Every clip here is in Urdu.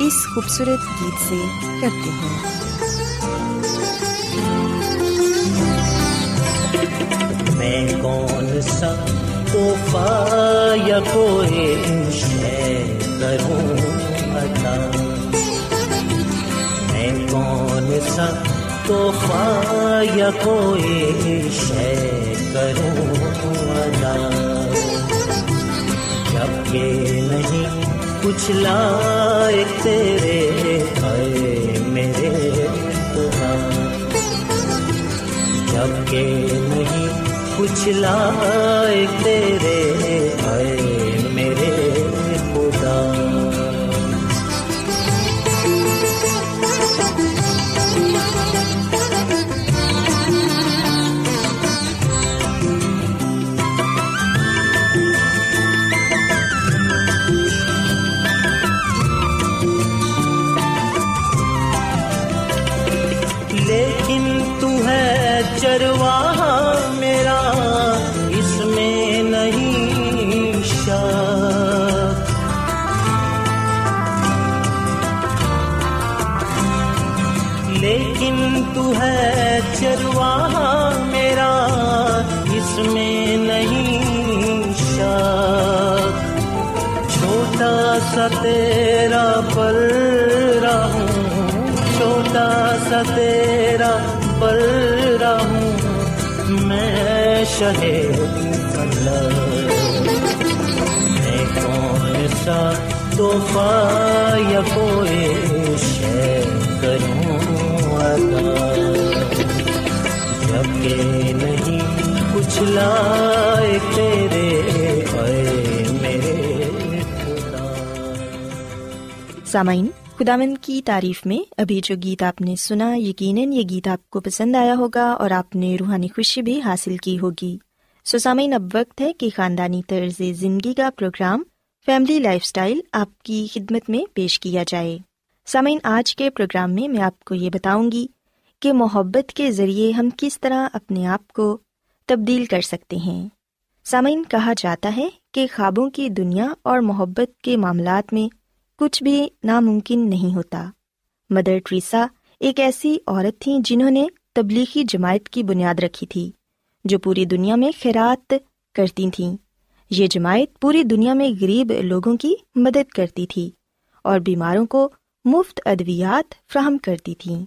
اس خوبصورت گیت سے کرتے ہیں میں کون سا توحفہ یا کوئی کروں؟ عطا۔ میں کون سا توحفہ یا کوئی شے کروں؟ ادا جب یہ کچھ لائق تیرے آئے میرے ہاں۔ جبکہ نہیں کچھ لائق تیرے لیکن تو ہے چرواہا میرا، اس میں نہیں شاک۔ چھوٹا سا تیرا پل رہوں چھوٹا سا تیرا پل رہوں میں شہر میں کون سا توحفہ یا کوئی شہر کروں؟ نہیں کچھ لائے تیرے سامعین خدامند کی تعریف میں ابھی جو گیت آپ نے سنا، یقیناً یہ گیت آپ کو پسند آیا ہوگا اور آپ نے روحانی خوشی بھی حاصل کی ہوگی۔ سو سامعین، اب وقت ہے کہ خاندانی طرز زندگی کا پروگرام فیملی لائف اسٹائل آپ کی خدمت میں پیش کیا جائے۔ سامعین، آج کے پروگرام میں میں آپ کو یہ بتاؤں گی کہ محبت کے ذریعے ہم کس طرح اپنے آپ کو تبدیل کر سکتے ہیں۔ سامعین، کہا جاتا ہے کہ خوابوں کی دنیا اور محبت کے معاملات میں کچھ بھی ناممکن نہیں ہوتا۔ مدر ٹریسا ایک ایسی عورت تھی جنہوں نے تبلیغی جماعت کی بنیاد رکھی تھی جو پوری دنیا میں خیرات کرتی تھیں۔ یہ جماعت پوری دنیا میں غریب لوگوں کی مدد کرتی تھی اور بیماروں کو مفت ادویات فراہم کرتی تھیں۔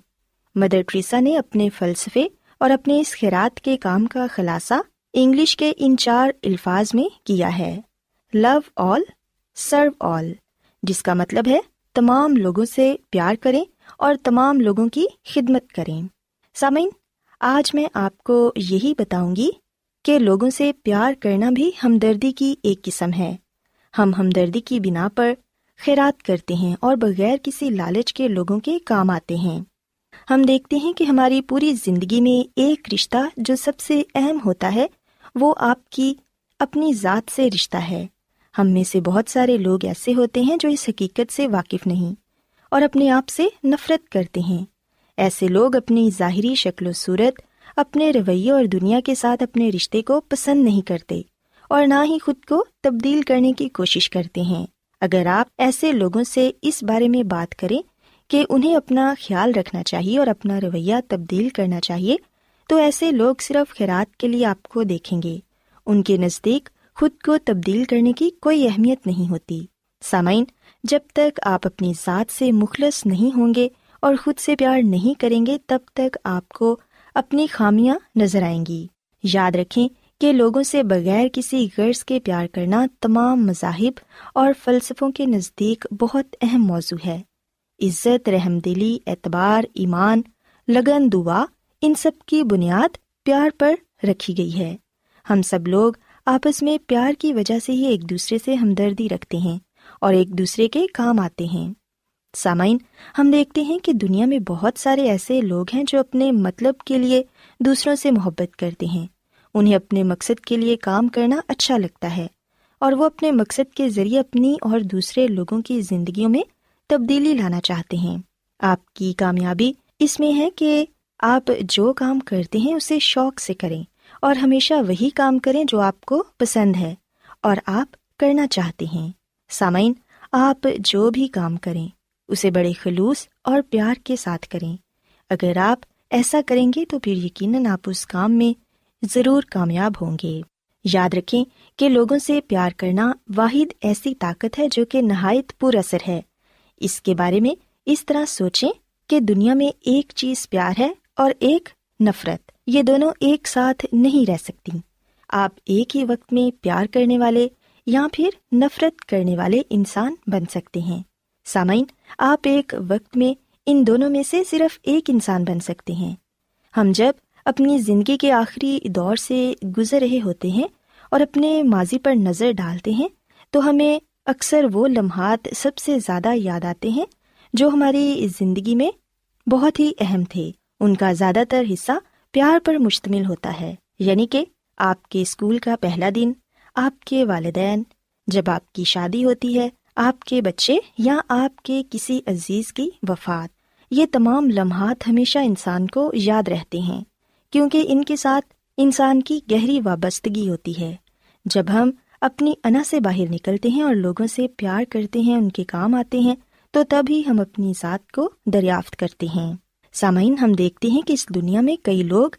مدر ٹریسا نے اپنے فلسفے اور اپنے اس خیرات کے کام کا خلاصہ انگلش کے ان چار الفاظ میں کیا ہے۔ لو آل، سرو آل، جس کا مطلب ہے تمام لوگوں سے پیار کریں اور تمام لوگوں کی خدمت کریں۔ سامعین، آج میں آپ کو یہی بتاؤں گی کہ لوگوں سے پیار کرنا بھی ہمدردی کی ایک قسم ہے۔ ہم ہمدردی کی بنا پر خیرات کرتے ہیں اور بغیر کسی لالچ کے لوگوں کے کام آتے ہیں۔ ہم دیکھتے ہیں کہ ہماری پوری زندگی میں ایک رشتہ جو سب سے اہم ہوتا ہے، وہ آپ کی اپنی ذات سے رشتہ ہے۔ ہم میں سے بہت سارے لوگ ایسے ہوتے ہیں جو اس حقیقت سے واقف نہیں اور اپنے آپ سے نفرت کرتے ہیں۔ ایسے لوگ اپنی ظاہری شکل و صورت، اپنے رویے اور دنیا کے ساتھ اپنے رشتے کو پسند نہیں کرتے اور نہ ہی خود کو تبدیل کرنے کی کوشش کرتے ہیں۔ اگر آپ ایسے لوگوں سے اس بارے میں بات کریں کہ انہیں اپنا خیال رکھنا چاہیے اور اپنا رویہ تبدیل کرنا چاہیے، تو ایسے لوگ صرف خیرات کے لیے آپ کو دیکھیں گے۔ ان کے نزدیک خود کو تبدیل کرنے کی کوئی اہمیت نہیں ہوتی۔ سامعین، جب تک آپ اپنی ذات سے مخلص نہیں ہوں گے اور خود سے پیار نہیں کریں گے، تب تک آپ کو اپنی خامیاں نظر آئیں گی۔ یاد رکھیں کہ لوگوں سے بغیر کسی غرض کے پیار کرنا تمام مذاہب اور فلسفوں کے نزدیک بہت اہم موضوع ہے۔ عزت، رحم دلی، اعتبار، ایمان، لگن، دعا، ان سب کی بنیاد پیار پر رکھی گئی ہے۔ ہم سب لوگ آپس میں پیار کی وجہ سے ہی ایک دوسرے سے ہمدردی رکھتے ہیں اور ایک دوسرے کے کام آتے ہیں۔ سامعین، ہم دیکھتے ہیں کہ دنیا میں بہت سارے ایسے لوگ ہیں جو اپنے مطلب کے لیے دوسروں سے محبت کرتے ہیں۔ انہیں اپنے مقصد کے لیے کام کرنا اچھا لگتا ہے اور وہ اپنے مقصد کے ذریعے اپنی اور دوسرے لوگوں کی زندگیوں میں تبدیلی لانا چاہتے ہیں۔ آپ کی کامیابی اس میں ہے کہ آپ جو کام کرتے ہیں اسے شوق سے کریں اور ہمیشہ وہی کام کریں جو آپ کو پسند ہے اور آپ کرنا چاہتے ہیں۔ سامعین، آپ جو بھی کام کریں، اسے بڑے خلوص اور پیار کے ساتھ کریں۔ اگر آپ ایسا کریں گے تو پھر یقیناً آپ اس کام میں ضرور کامیاب ہوں گے۔ یاد رکھیں کہ لوگوں سے پیار کرنا واحد ایسی طاقت ہے جو کہ نہایت پر اثر ہے۔ اس کے بارے میں اس طرح سوچیں کہ دنیا میں ایک چیز پیار ہے اور ایک نفرت، یہ دونوں ایک ساتھ نہیں رہ سکتی۔ آپ ایک ہی وقت میں پیار کرنے والے یا پھر نفرت کرنے والے انسان بن سکتے ہیں۔ سامعین، آپ ایک وقت میں ان دونوں میں سے صرف ایک انسان بن سکتے ہیں۔ ہم جب اپنی زندگی کے آخری دور سے گزر رہے ہوتے ہیں اور اپنے ماضی پر نظر ڈالتے ہیں، تو ہمیں اکثر وہ لمحات سب سے زیادہ یاد آتے ہیں جو ہماری زندگی میں بہت ہی اہم تھے۔ ان کا زیادہ تر حصہ پیار پر مشتمل ہوتا ہے یعنی کہ آپ کے اسکول کا پہلا دن، آپ کے والدین، جب آپ کی شادی ہوتی ہے، آپ کے بچے یا آپ کے کسی عزیز کی وفات۔ یہ تمام لمحات ہمیشہ انسان کو یاد رہتے ہیں۔ کیونکہ ان کے ساتھ انسان کی گہری وابستگی ہوتی ہے۔ جب ہم اپنی انا سے باہر نکلتے ہیں اور لوگوں سے پیار کرتے ہیں، ان کے کام آتے ہیں، تو تب ہی ہم اپنی ذات کو دریافت کرتے ہیں۔ سامعین، ہم دیکھتے ہیں کہ اس دنیا میں کئی لوگ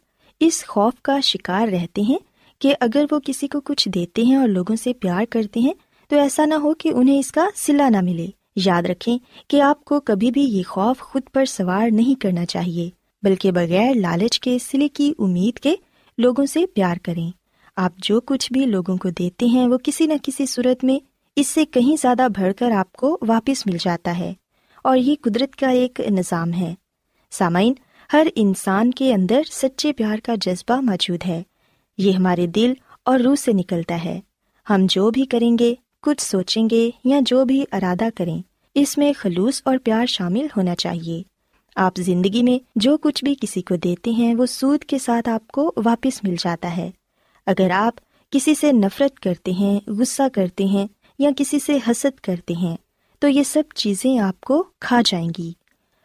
اس خوف کا شکار رہتے ہیں کہ اگر وہ کسی کو کچھ دیتے ہیں اور لوگوں سے پیار کرتے ہیں، تو ایسا نہ ہو کہ انہیں اس کا سلا نہ ملے۔ یاد رکھیں کہ آپ کو کبھی بھی یہ خوف خود پر سوار نہیں کرنا چاہیے۔ بلکہ بغیر لالچ کے سلے کی امید کے لوگوں سے پیار کریں۔ آپ جو کچھ بھی لوگوں کو دیتے ہیں، وہ کسی نہ کسی صورت میں اس سے کہیں زیادہ بڑھ کر آپ کو واپس مل جاتا ہے۔ اور یہ قدرت کا ایک نظام ہے۔ سامعین، ہر انسان کے اندر سچے پیار کا جذبہ موجود ہے۔ یہ ہمارے دل اور روح سے نکلتا ہے۔ ہم جو بھی کریں گے، کچھ سوچیں گے یا جو بھی ارادہ کریں، اس میں خلوص اور پیار شامل ہونا چاہیے۔ آپ زندگی میں جو کچھ بھی کسی کو دیتے ہیں، وہ سود کے ساتھ آپ کو واپس مل جاتا ہے۔ اگر آپ کسی سے نفرت کرتے ہیں، غصہ کرتے ہیں یا کسی سے حسد کرتے ہیں، تو یہ سب چیزیں آپ کو کھا جائیں گی۔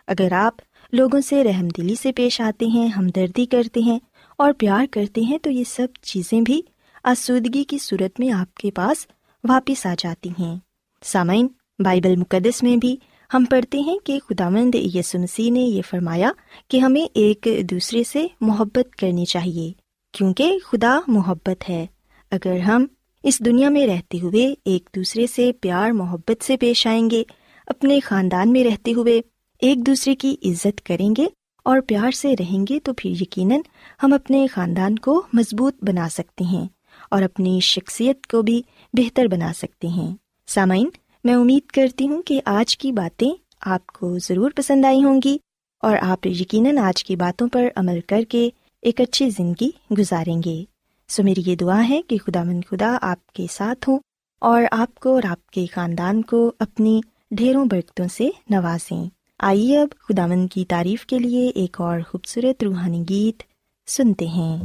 اگر آپ لوگوں سے رحم دلی سے پیش آتے ہیں، ہمدردی کرتے ہیں اور پیار کرتے ہیں، تو یہ سب چیزیں بھی آسودگی کی صورت میں آپ کے پاس واپس آ جاتی ہیں۔ سامعین، بائبل مقدس میں بھی ہم پڑھتے ہیں کہ خدا مند یسمسی نے یہ فرمایا کہ ہمیں ایک دوسرے سے محبت کرنی چاہیے، کیونکہ خدا محبت ہے۔ اگر ہم اس دنیا میں رہتے ہوئے ایک دوسرے سے پیار، محبت سے پیش آئیں گے، اپنے خاندان میں رہتے ہوئے ایک دوسرے کی عزت کریں گے اور پیار سے رہیں گے، تو پھر یقیناً ہم اپنے خاندان کو مضبوط بنا سکتے ہیں اور اپنی شخصیت کو بھی بہتر بنا سکتے ہیں۔ سامعین میں امید کرتی ہوں کہ آج کی باتیں آپ کو ضرور پسند آئی ہوں گی اور آپ یقیناً آج کی باتوں پر عمل کر کے ایک اچھی زندگی گزاریں گے۔ سو میری یہ دعا ہے کہ خدا مند خدا آپ کے ساتھ ہوں اور آپ کو اور آپ کے خاندان کو اپنی ڈھیروں برکتوں سے نوازیں۔ آئیے اب خدا مند کی تعریف کے لیے ایک اور خوبصورت روحانی گیت سنتے ہیں۔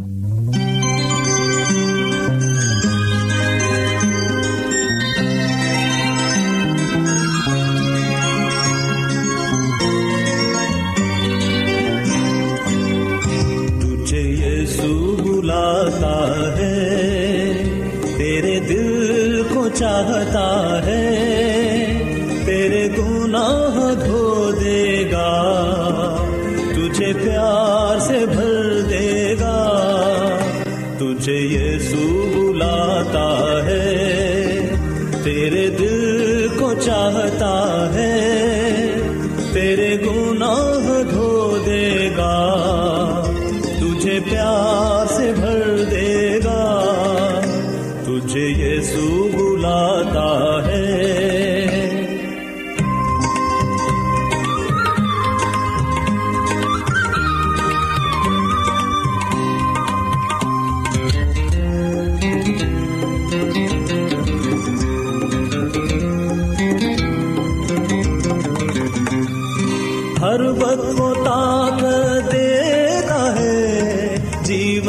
چاہتا ہے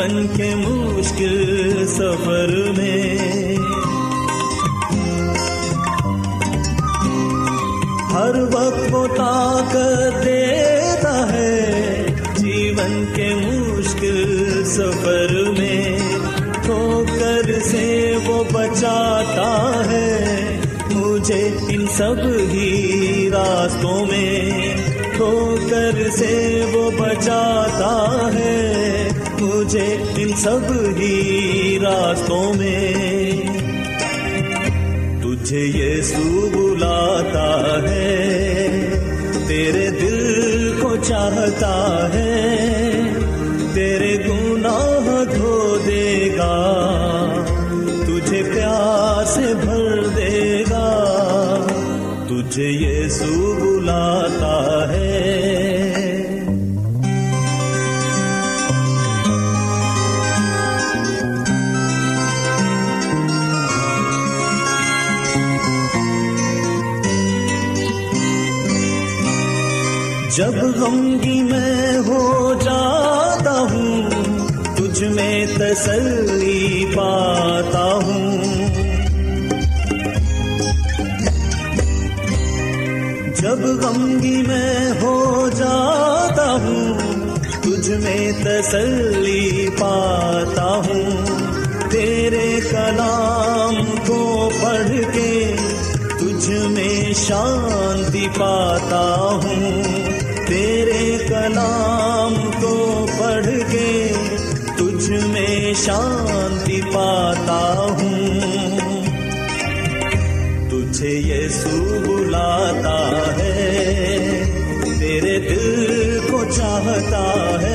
جیون کے مشکل سفر میں۔ ہر وقت وہ طاقت دیتا ہے جیون کے مشکل سفر میں۔ ٹھوکر سے وہ بچاتا ہے مجھے ان سب ہی راستوں میں۔ ٹھوکر سے وہ بچاتا ہے مجھے ان سب ہی راستوں میں۔ تجھے یہ سو بلاتا ہے، تیرے دل کو چاہتا ہے۔ تجھ میں تسلی پاتا ہوں۔ تیرے کلام کو پڑھ کے تجھ میں شانتی پاتا ہوں۔ تیرے کلام کو پڑھ کے تجھ میں شانتی پاتا ہوں۔ تجھے یسوع بلاتا ہے، تیرے دل کو چاہتا ہے۔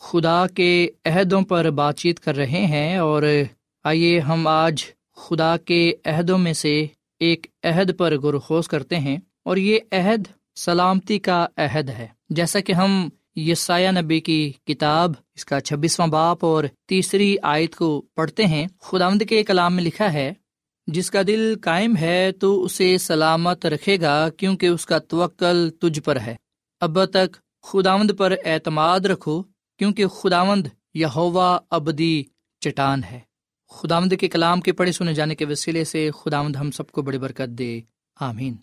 خدا کے عہدوں پر بات چیت کر رہے ہیں اور آئیے ہم آج خدا کے عہدوں میں سے ایک عہد پر گرخوز کرتے ہیں اور یہ عہد سلامتی کا عہد ہے۔ جیسا کہ ہم یسایہ نبی کی کتاب، اس کا چھبیسواں باپ اور تیسری آیت کو پڑھتے ہیں خدا کے کلام میں لکھا ہے، جس کا دل قائم ہے تو اسے سلامت رکھے گا کیونکہ اس کا توکل تجھ پر ہے۔ اب تک خداوند پر اعتماد رکھو کیونکہ خداوند یہوا ابدی چٹان ہے۔ خداوند کے کلام کے پڑھے سنے جانے کے وسیلے سے خداوند ہم سب کو بڑی برکت دے۔ آمین۔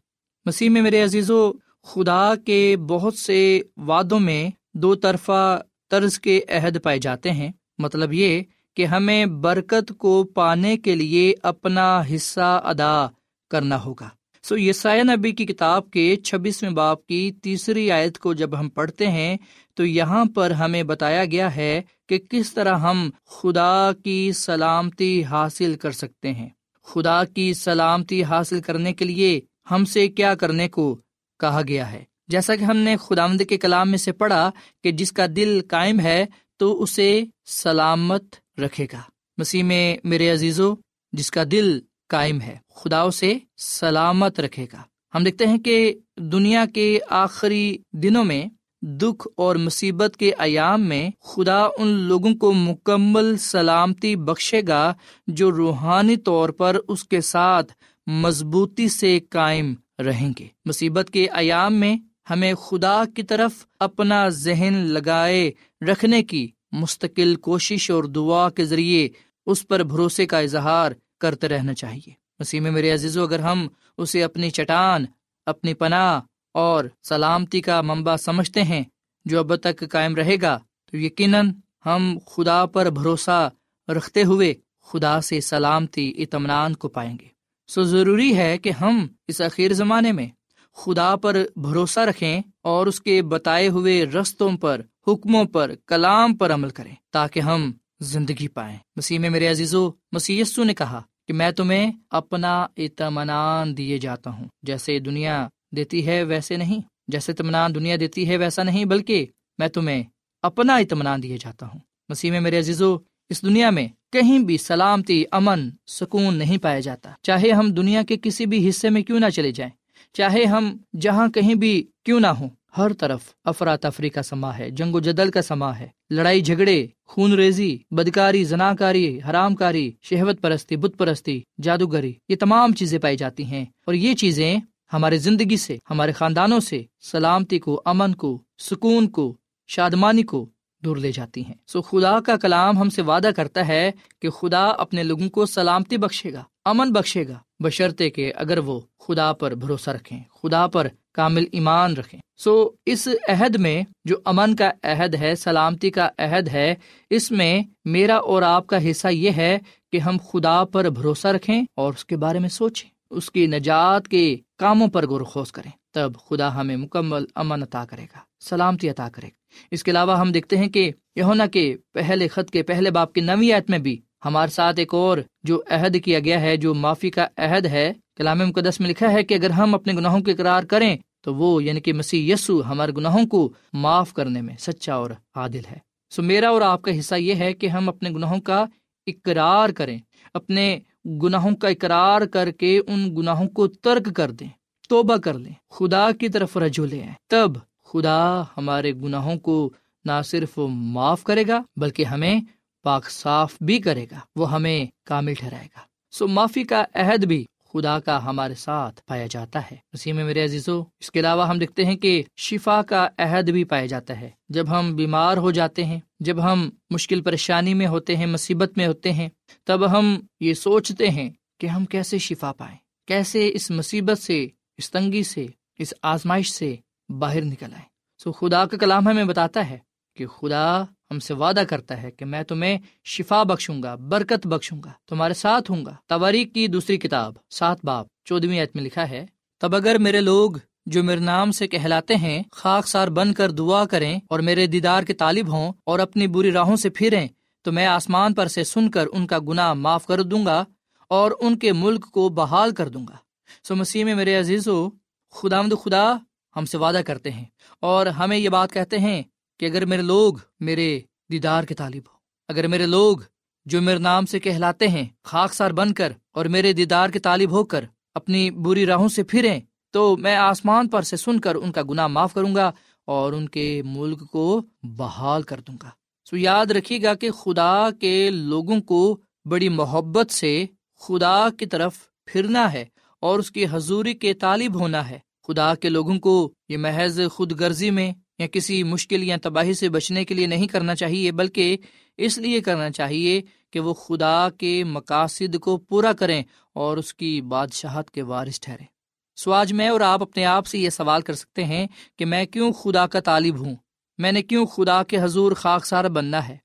مسیح میں میرے عزیز و خدا کے بہت سے وعدوں میں دو طرفہ طرز کے عہد پائے جاتے ہیں۔ مطلب یہ کہ ہمیں برکت کو پانے کے لیے اپنا حصہ ادا کرنا ہوگا۔ سو یسایہ نبی کی کتاب کے چھبیسویں باپ کی تیسری آیت کو جب ہم پڑھتے ہیں، تو یہاں پر ہمیں بتایا گیا ہے کہ کس طرح ہم خدا کی سلامتی حاصل کر سکتے ہیں۔ خدا کی سلامتی حاصل کرنے کے لیے ہم سے کیا کرنے کو کہا گیا ہے۔ جیسا کہ ہم نے خدا کے کلام میں سے پڑھا کہ جس کا دل قائم ہے، تو اسے سلامت رکھے گا۔ مسیح میں میرے عزیزو، جس کا دل قائم ہے۔ خدا اسے سلامت رکھے گا۔ ہم دیکھتے ہیں کہ دنیا کے آخری دنوں میں دکھ اور مصیبت کے ایام میں خدا ان لوگوں کو مکمل سلامتی بخشے گا جو روحانی طور پر اس کے ساتھ مضبوطی سے قائم رہیں گے۔ مصیبت کے ایام میں ہمیں خدا کی طرف اپنا ذہن لگائے رکھنے کی مستقل کوشش اور دعا کے ذریعے اس پر بھروسے کا اظہار کرتے رہنا چاہیے۔ مسیح میں میرے عزیزو، اگر ہم اسے اپنی چٹان، اپنی پناہ اور سلامتی کا منبع سمجھتے ہیں جو اب تک قائم رہے گا، تو یقیناً ہم خدا پر بھروسہ رکھتے ہوئے خدا سے سلامتی، اطمینان کو پائیں گے۔ سو ضروری ہے کہ ہم اس اخیر زمانے میں خدا پر بھروسہ رکھیں اور اس کے بتائے ہوئے رستوں پر، حکموں پر، کلام پر عمل کریں تاکہ ہم زندگی پائیں۔ مسیح میں میرے عزیزو مسی نے کہا کہ میں تمہیں اپنا اطمینان دیے جاتا ہوں۔ جیسے دنیا دیتی ہے ویسے نہیں، جیسے اطمینان دنیا دیتی ہے ویسا نہیں، بلکہ میں تمہیں اپنا اطمینان دیے جاتا ہوں۔ مسیح میں میرے عزیزو، اس دنیا میں کہیں بھی سلامتی، امن، سکون نہیں پایا جاتا۔ چاہے ہم دنیا کے کسی بھی حصے میں کیوں نہ چلے جائیں، چاہے ہم جہاں کہیں بھی کیوں نہ ہوں ہر طرف افراتفری کا سما ہے، جنگ و جدل کا سما ہے۔ لڑائی جھگڑے، خون ریزی، بدکاری، زناکاری حرام کاری شہوت پرستی، بت پرستی، جادوگری، یہ تمام چیزیں پائی جاتی ہیں۔ اور یہ چیزیں ہمارے زندگی سے، ہمارے خاندانوں سے سلامتی کو، امن کو، سکون کو، شادمانی کو دور لے جاتی ہیں۔ سو خدا کا کلام ہم سے وعدہ کرتا ہے کہ خدا اپنے لوگوں کو سلامتی بخشے گا۔ امن بخشے گا، بشرطے کہ اگر وہ خدا پر بھروسہ رکھیں، خدا پر کامل ایمان رکھیں۔ سو اس عہد میں جو امن کا عہد ہے، سلامتی کا عہد ہے، اس میں میرا اور آپ کا حصہ یہ ہے کہ ہم خدا پر بھروسہ رکھیں اور اس کے بارے میں سوچیں۔ اس کی نجات کے کاموں پر غور خوش کریں، تب خدا ہمیں مکمل امن عطا کرے گا، سلامتی عطا کرے گا۔ اس کے علاوہ ہم دیکھتے ہیں کہ یونا کے پہلے خط کے پہلے باپ کی نوی عت میں بھی ہمارے ساتھ ایک اور جو عہد کیا گیا ہے، جو معافی کا عہد ہے، کلام مقدس میں لکھا ہے کہ اگر ہم اپنے گناہوں کے اقرار کریں تو وہ یعنی کہ مسیح یسو ہمارے گناہوں کو معاف کرنے میں سچا اور عادل ہے۔ سو میرا اور آپ کا حصہ یہ ہے کہ ہم اپنے گناہوں کا اقرار کریں، اپنے گناہوں کا اقرار کر کے ان گناہوں کو ترک کر دیں، توبہ کر لیں، خدا کی طرف رجو لے آئیں۔ تب خدا ہمارے گناہوں کو نہ صرف معاف کرے گا، بلکہ ہمیں پاک صاف بھی کرے گا، وہ ہمیں کامل ٹھہرائے گا۔ سو معافی کا عہد بھی خدا کا ہمارے ساتھ پایا جاتا ہے۔ اسی میں میرے عزیزو، اس کے علاوہ ہم دیکھتے ہیں کہ شفا کا عہد بھی پایا جاتا ہے۔ جب ہم بیمار ہو جاتے ہیں، جب ہم مشکل پریشانی میں ہوتے ہیں، مصیبت میں ہوتے ہیں، تب ہم یہ سوچتے ہیں کہ ہم کیسے شفا پائیں؟ کیسے اس مصیبت سے، اس تنگی سے، اس آزمائش سے باہر نکل آئے سو خدا کا کلام ہمیں بتاتا ہے کہ خدا ہم سے وعدہ کرتا ہے کہ میں تمہیں شفا بخشوں گا، برکت بخشوں گا، تمہارے ساتھ ہوں گا۔ تواریخ کی دوسری کتاب، سات باپ چودویں میں لکھا ہے، تب اگر میرے لوگ جو میرے نام سے کہلاتے ہیں، خاک سار بن کر دعا کریں اور میرے دیدار کے طالب ہوں اور اپنی بری راہوں سے پھریں، تو میں آسمان پر سے سن کر ان کا گناہ معاف کر دوں گا اور ان کے ملک کو بحال کر دوں گا۔ سو مسیح میں میرے عزیز و خدا خدا ہم سے وعدہ کرتے ہیں اور ہمیں یہ بات کہتے ہیں کہ اگر میرے لوگ میرے دیدار کے طالب ہو اگر میرے لوگ جو میرے نام سے کہلاتے ہیں، خاک سار بن کر اور میرے دیدار کے طالب ہو کر اپنی بری راہوں سے پھریں، تو میں آسمان پر سے سن کر ان کا گناہ معاف کروں گا اور ان کے ملک کو بحال کر دوں گا۔ سو یاد رکھیے گا کہ خدا کے لوگوں کو بڑی محبت سے خدا کی طرف پھرنا ہے اور اس کی حضوری کے طالب ہونا ہے۔ خدا کے لوگوں کو یہ محض خود غرضی میں یا کسی مشکل یا تباہی سے بچنے کے لیے نہیں کرنا چاہیے، بلکہ اس لیے کرنا چاہیے کہ وہ خدا کے مقاصد کو پورا کریں اور اس کی بادشاہت کے وارث ٹھہرے سو آج میں اور آپ اپنے آپ سے یہ سوال کر سکتے ہیں کہ میں کیوں خدا کا طالب ہوں؟ میں نے کیوں خدا کے حضور خاکسار بننا ہے؟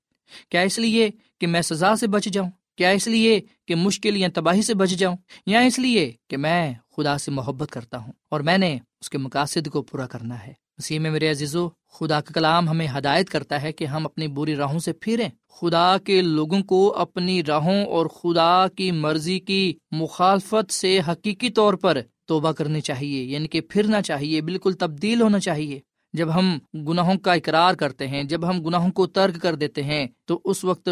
کیا اس لیے کہ میں سزا سے بچ جاؤں؟ کیا اس لیے کہ مشکل یا تباہی سے بچ جاؤں؟ یا اس لیے کہ میں خدا سے محبت کرتا ہوں اور میں نے اس کے مقاصد کو پورا کرنا ہے؟ اسی میں میرے عزیزو، خدا کا کلام ہمیں ہدایت کرتا ہے کہ ہم اپنی بری راہوں سے پھریں۔ خدا کے لوگوں کو اپنی راہوں اور خدا کی مرضی کی مخالفت سے حقیقی طور پر توبہ کرنی چاہیے یعنی کہ پھرنا چاہیے، بالکل تبدیل ہونا چاہیے۔ جب ہم گناہوں کا اقرار کرتے ہیں، جب ہم گناہوں کو ترک کر دیتے ہیں، تو اس وقت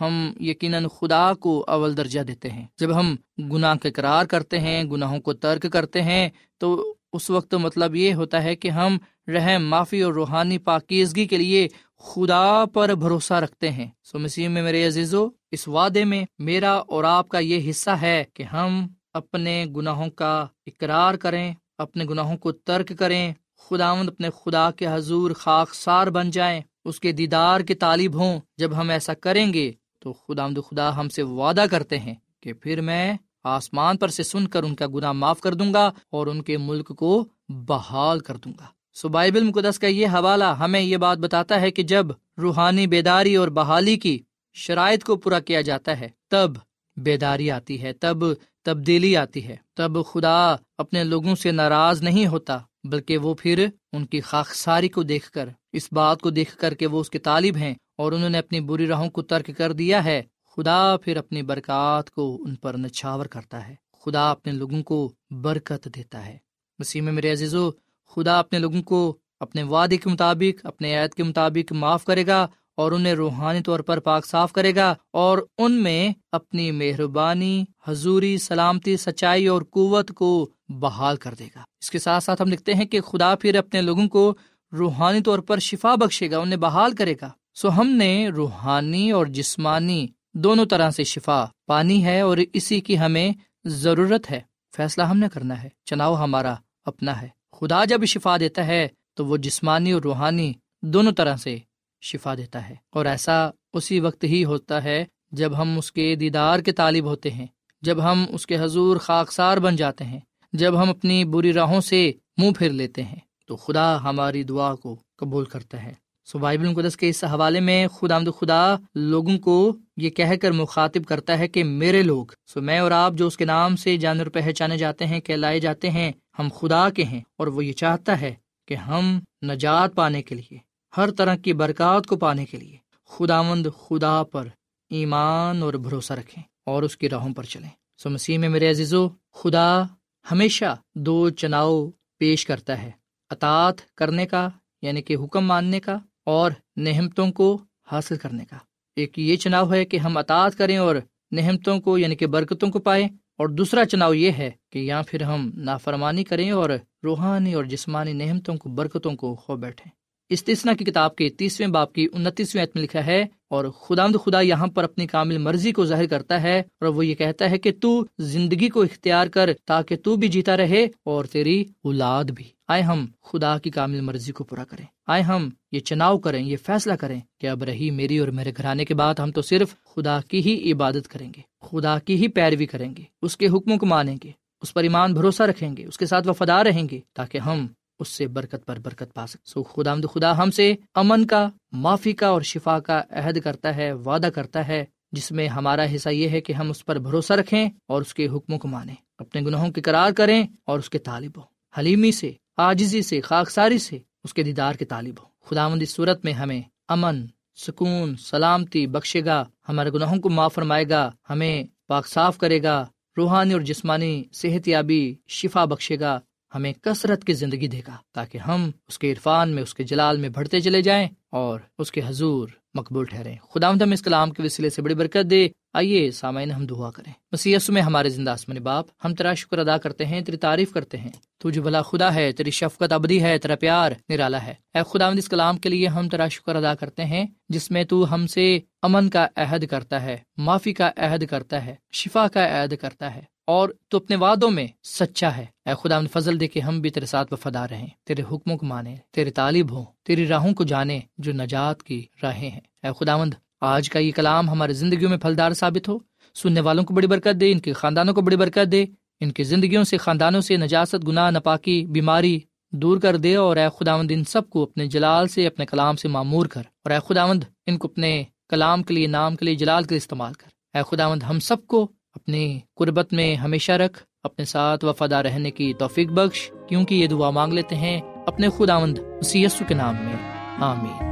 ہم یقیناً خدا کو اول درجہ دیتے ہیں۔ جب ہم گناہ کا اقرار کرتے ہیں، گناہوں کو ترک کرتے ہیں، تو اس وقت مطلب یہ ہوتا ہے کہ ہم رحم، معافی اور روحانی پاکیزگی کے لیے خدا پر بھروسہ رکھتے ہیں۔ سو مسیح میں میرے عزیزو، اس وعدے میں میرا اور آپ کا یہ حصہ ہے کہ ہم اپنے گناہوں کا اقرار کریں، اپنے گناہوں کو ترک کریں، خداوند اپنے خدا کے حضور خاک سار بن جائیں، اس کے دیدار کے طالب ہوں۔ جب ہم ایسا کریں گے تو خدا خدا ہم سے وعدہ کرتے ہیں کہ پھر میں آسمان پر سے سن کر ان کا گناہ معاف کر دوں گا اور ان کے ملک کو بحال کر دوں گا۔ سو بائبل مقدس کا یہ حوالہ ہمیں یہ بات بتاتا ہے کہ جب روحانی بیداری اور بحالی کی شرائط کو پورا کیا جاتا ہے، تب بیداری آتی ہے، تب تبدیلی آتی ہے، تب خدا اپنے لوگوں سے ناراض نہیں ہوتا، بلکہ وہ پھر ان کی خاکساری کو دیکھ کر، اس بات کو دیکھ کر کہ وہ اس کے طالب ہیں اور انہوں نے اپنی بری راہوں کو ترک کر دیا ہے۔ خدا پھر اپنی برکات کو ان پر نچھاور کرتا ہے، خدا اپنے لوگوں کو برکت دیتا ہے۔ مسیح میں میرے عزیزو خدا اپنے لوگوں کو اپنے وعدے کے مطابق، اپنے عید کے مطابق معاف کرے گا اور انہیں روحانی طور پر پاک صاف کرے گا اور ان میں اپنی مہربانی، حضوری، سلامتی، سچائی اور قوت کو بحال کر دے گا۔ اس کے ساتھ ساتھ ہم لکھتے ہیں کہ خدا پھر اپنے لوگوں کو روحانی طور پر شفا بخشے گا، انہیں بحال کرے گا۔ سو ہم نے روحانی اور جسمانی دونوں طرح سے شفا پانی ہے اور اسی کی ہمیں ضرورت ہے۔ فیصلہ ہم نے کرنا ہے۔ چناؤ ہمارا اپنا ہے۔ خدا جب شفا دیتا ہے تو وہ جسمانی اور روحانی دونوں طرح سے شفا دیتا ہے۔ اور ایسا اسی وقت ہی ہوتا ہے جب ہم اس کے دیدار کے طالب ہوتے ہیں، جب ہم اس کے حضور خاکسار بن جاتے ہیں، جب ہم اپنی بری راہوں سے منہ پھیر لیتے ہیں۔ تو خدا ہماری دعا کو قبول کرتا ہے۔ سو بائبل القدس کے اس حوالے میں خدا آمد خدا لوگوں کو یہ کہہ کر مخاطب کرتا ہے کہ میرے لوگ، سو میں اور آپ جو اس کے نام سے جانور پہچانے جاتے ہیں، کہلائے جاتے ہیں ہم خدا کے ہیں اور وہ یہ چاہتا ہے کہ ہم نجات پانے کے لیے، ہر طرح کی برکات کو پانے کے لیے خدا مند خدا پر ایمان اور بھروسہ رکھیں اور اس کی راہوں پر چلیں۔ سو مسیح میں میرے عزیزو، خدا ہمیشہ دو چناؤ پیش کرتا ہے اطاط کرنے کا یعنی کہ حکم ماننے کا اور نہمتوں کو حاصل کرنے کا۔ ایک یہ چناؤ ہے کہ ہم اطاط کریں اور نہمتوں کو یعنی کہ برکتوں کو پائیں اور دوسرا چناؤ یہ ہے کہ یا پھر ہم نافرمانی کریں اور روحانی اور جسمانی نعمتوں کو، برکتوں کو کھو بیٹھیں۔ استثنا کی کتاب کے تیسویں باپ کی انتیسویں میں لکھا ہے اور خدا خدا یہاں پر اپنی کامل مرضی کو ظاہر کرتا ہے اور وہ یہ کہتا ہے کہ تو زندگی کو اختیار کر تاکہ تو بھی جیتا رہے اور تیری اولاد بھی۔ آئے ہم خدا کی کامل مرضی کو پورا کریں۔ آئے ہم یہ چناؤ کریں، یہ فیصلہ کریں کہ اب رہی میری اور میرے گھرانے کے بعد ہم تو صرف خدا کی ہی عبادت کریں گے، خدا کی ہی پیروی کریں گے، اس کے حکموں کو مانیں گے، اس پر ایمان بھروسہ رکھیں گے، اس کے ساتھ وفادار رہیں گے تاکہ ہم اس سے برکت پر برکت پا سکے۔ سو خدا خدا ہم سے امن کا، معافی کا اور شفا کا عہد کرتا ہے، وعدہ کرتا ہے، جس میں ہمارا حصہ یہ ہے کہ ہم اس پر بھروسہ رکھیں اور اس کے حکموں کو مانیں۔ اپنے گناہوں کی قرار کریں اور اس کے طالب ہو حلیمی سے آجزی سے، خاکساری سے اس کے دیدار کے طالب ہو خدا مند صورت میں ہمیں امن، سکون، سلامتی بخشے گا۔ ہمارے گناہوں کو معاف فرمائے گا۔ ہمیں پاک صاف کرے گا۔ روحانی اور جسمانی صحت یابی شفا بخشے گا۔ ہمیں کثرت کی زندگی دے گا تاکہ ہم اس کے عرفان میں، اس کے جلال میں بڑھتے چلے جائیں اور اس کے حضور مقبول ٹھہرے خدا ہم اس کلام کے وسیلے سے بڑی برکت دے۔ آئیے سامعین، ہم دعا کریں۔ مسیس میں ہمارے زندہ آسمانی باپ، ہم تیرا شکر ادا کرتے ہیں، تیری تعریف کرتے ہیں۔ تو جو بھلا خدا ہے، تیری شفقت ابدی ہے، تیرا پیار نرالا ہے۔ اے خدا اس کلام کے لیے ہم تیرا شکر ادا کرتے ہیں، جس میں تو ہم سے امن کا عہد کرتا ہے، معافی کا عہد کرتا ہے، شفا کا عہد کرتا ہے۔ اور تو اپنے وعدوں میں سچا ہے۔ اے خدا فضل دے کے ہم بھی تیرے ساتھ وفادار رہیں۔ تیرے حکموں کو مانے تیرے طالب ہوں، تیری راہوں کو جانے جو نجات کی راہیں ہیں۔ اے خدا مند آج کا یہ کلام ہماری زندگیوں میں پھلدار ثابت ہو۔ سننے والوں کو بڑی برکت دے، ان کے خاندانوں کو بڑی برکت دے۔ ان کی زندگیوں سے، خاندانوں سے نجاست، گناہ نپاکی بیماری دور کر دے اور اے خداوند، ان سب کو اپنے جلال سے، اپنے کلام سے معمور کر۔ اور اے خداوند، ان کو اپنے کلام کے لیے، نام کے لیے جلال کے استعمال کر۔ اے خداوند، ہم سب کو اپنی قربت میں ہمیشہ رکھ، اپنے ساتھ وفادہ رہنے کی توفیق بخش، کیونکہ یہ دعا مانگ لیتے ہیں اپنے خداوند اسی کے نام میں۔ آمین۔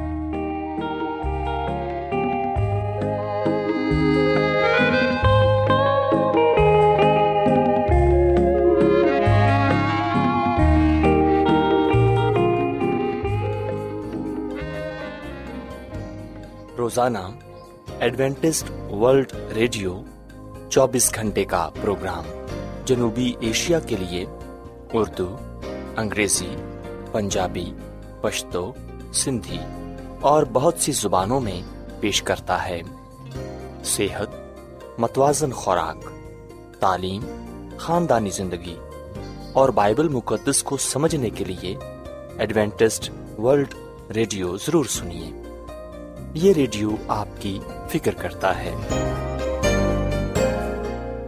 روزانہ ایڈوینٹسٹ ورلڈ ریڈیو چوبیس گھنٹے کا پروگرام جنوبی ایشیا کے لیے اردو، انگریزی، پنجابی، پشتو، سندھی اور بہت سی زبانوں میں پیش کرتا ہے۔ صحت، متوازن خوراک، تعلیم، خاندانی زندگی اور بائبل مقدس کو سمجھنے کے لیے ایڈوینٹسٹ ورلڈ ریڈیو ضرور سنیے۔ یہ ریڈیو آپ کی فکر کرتا ہے۔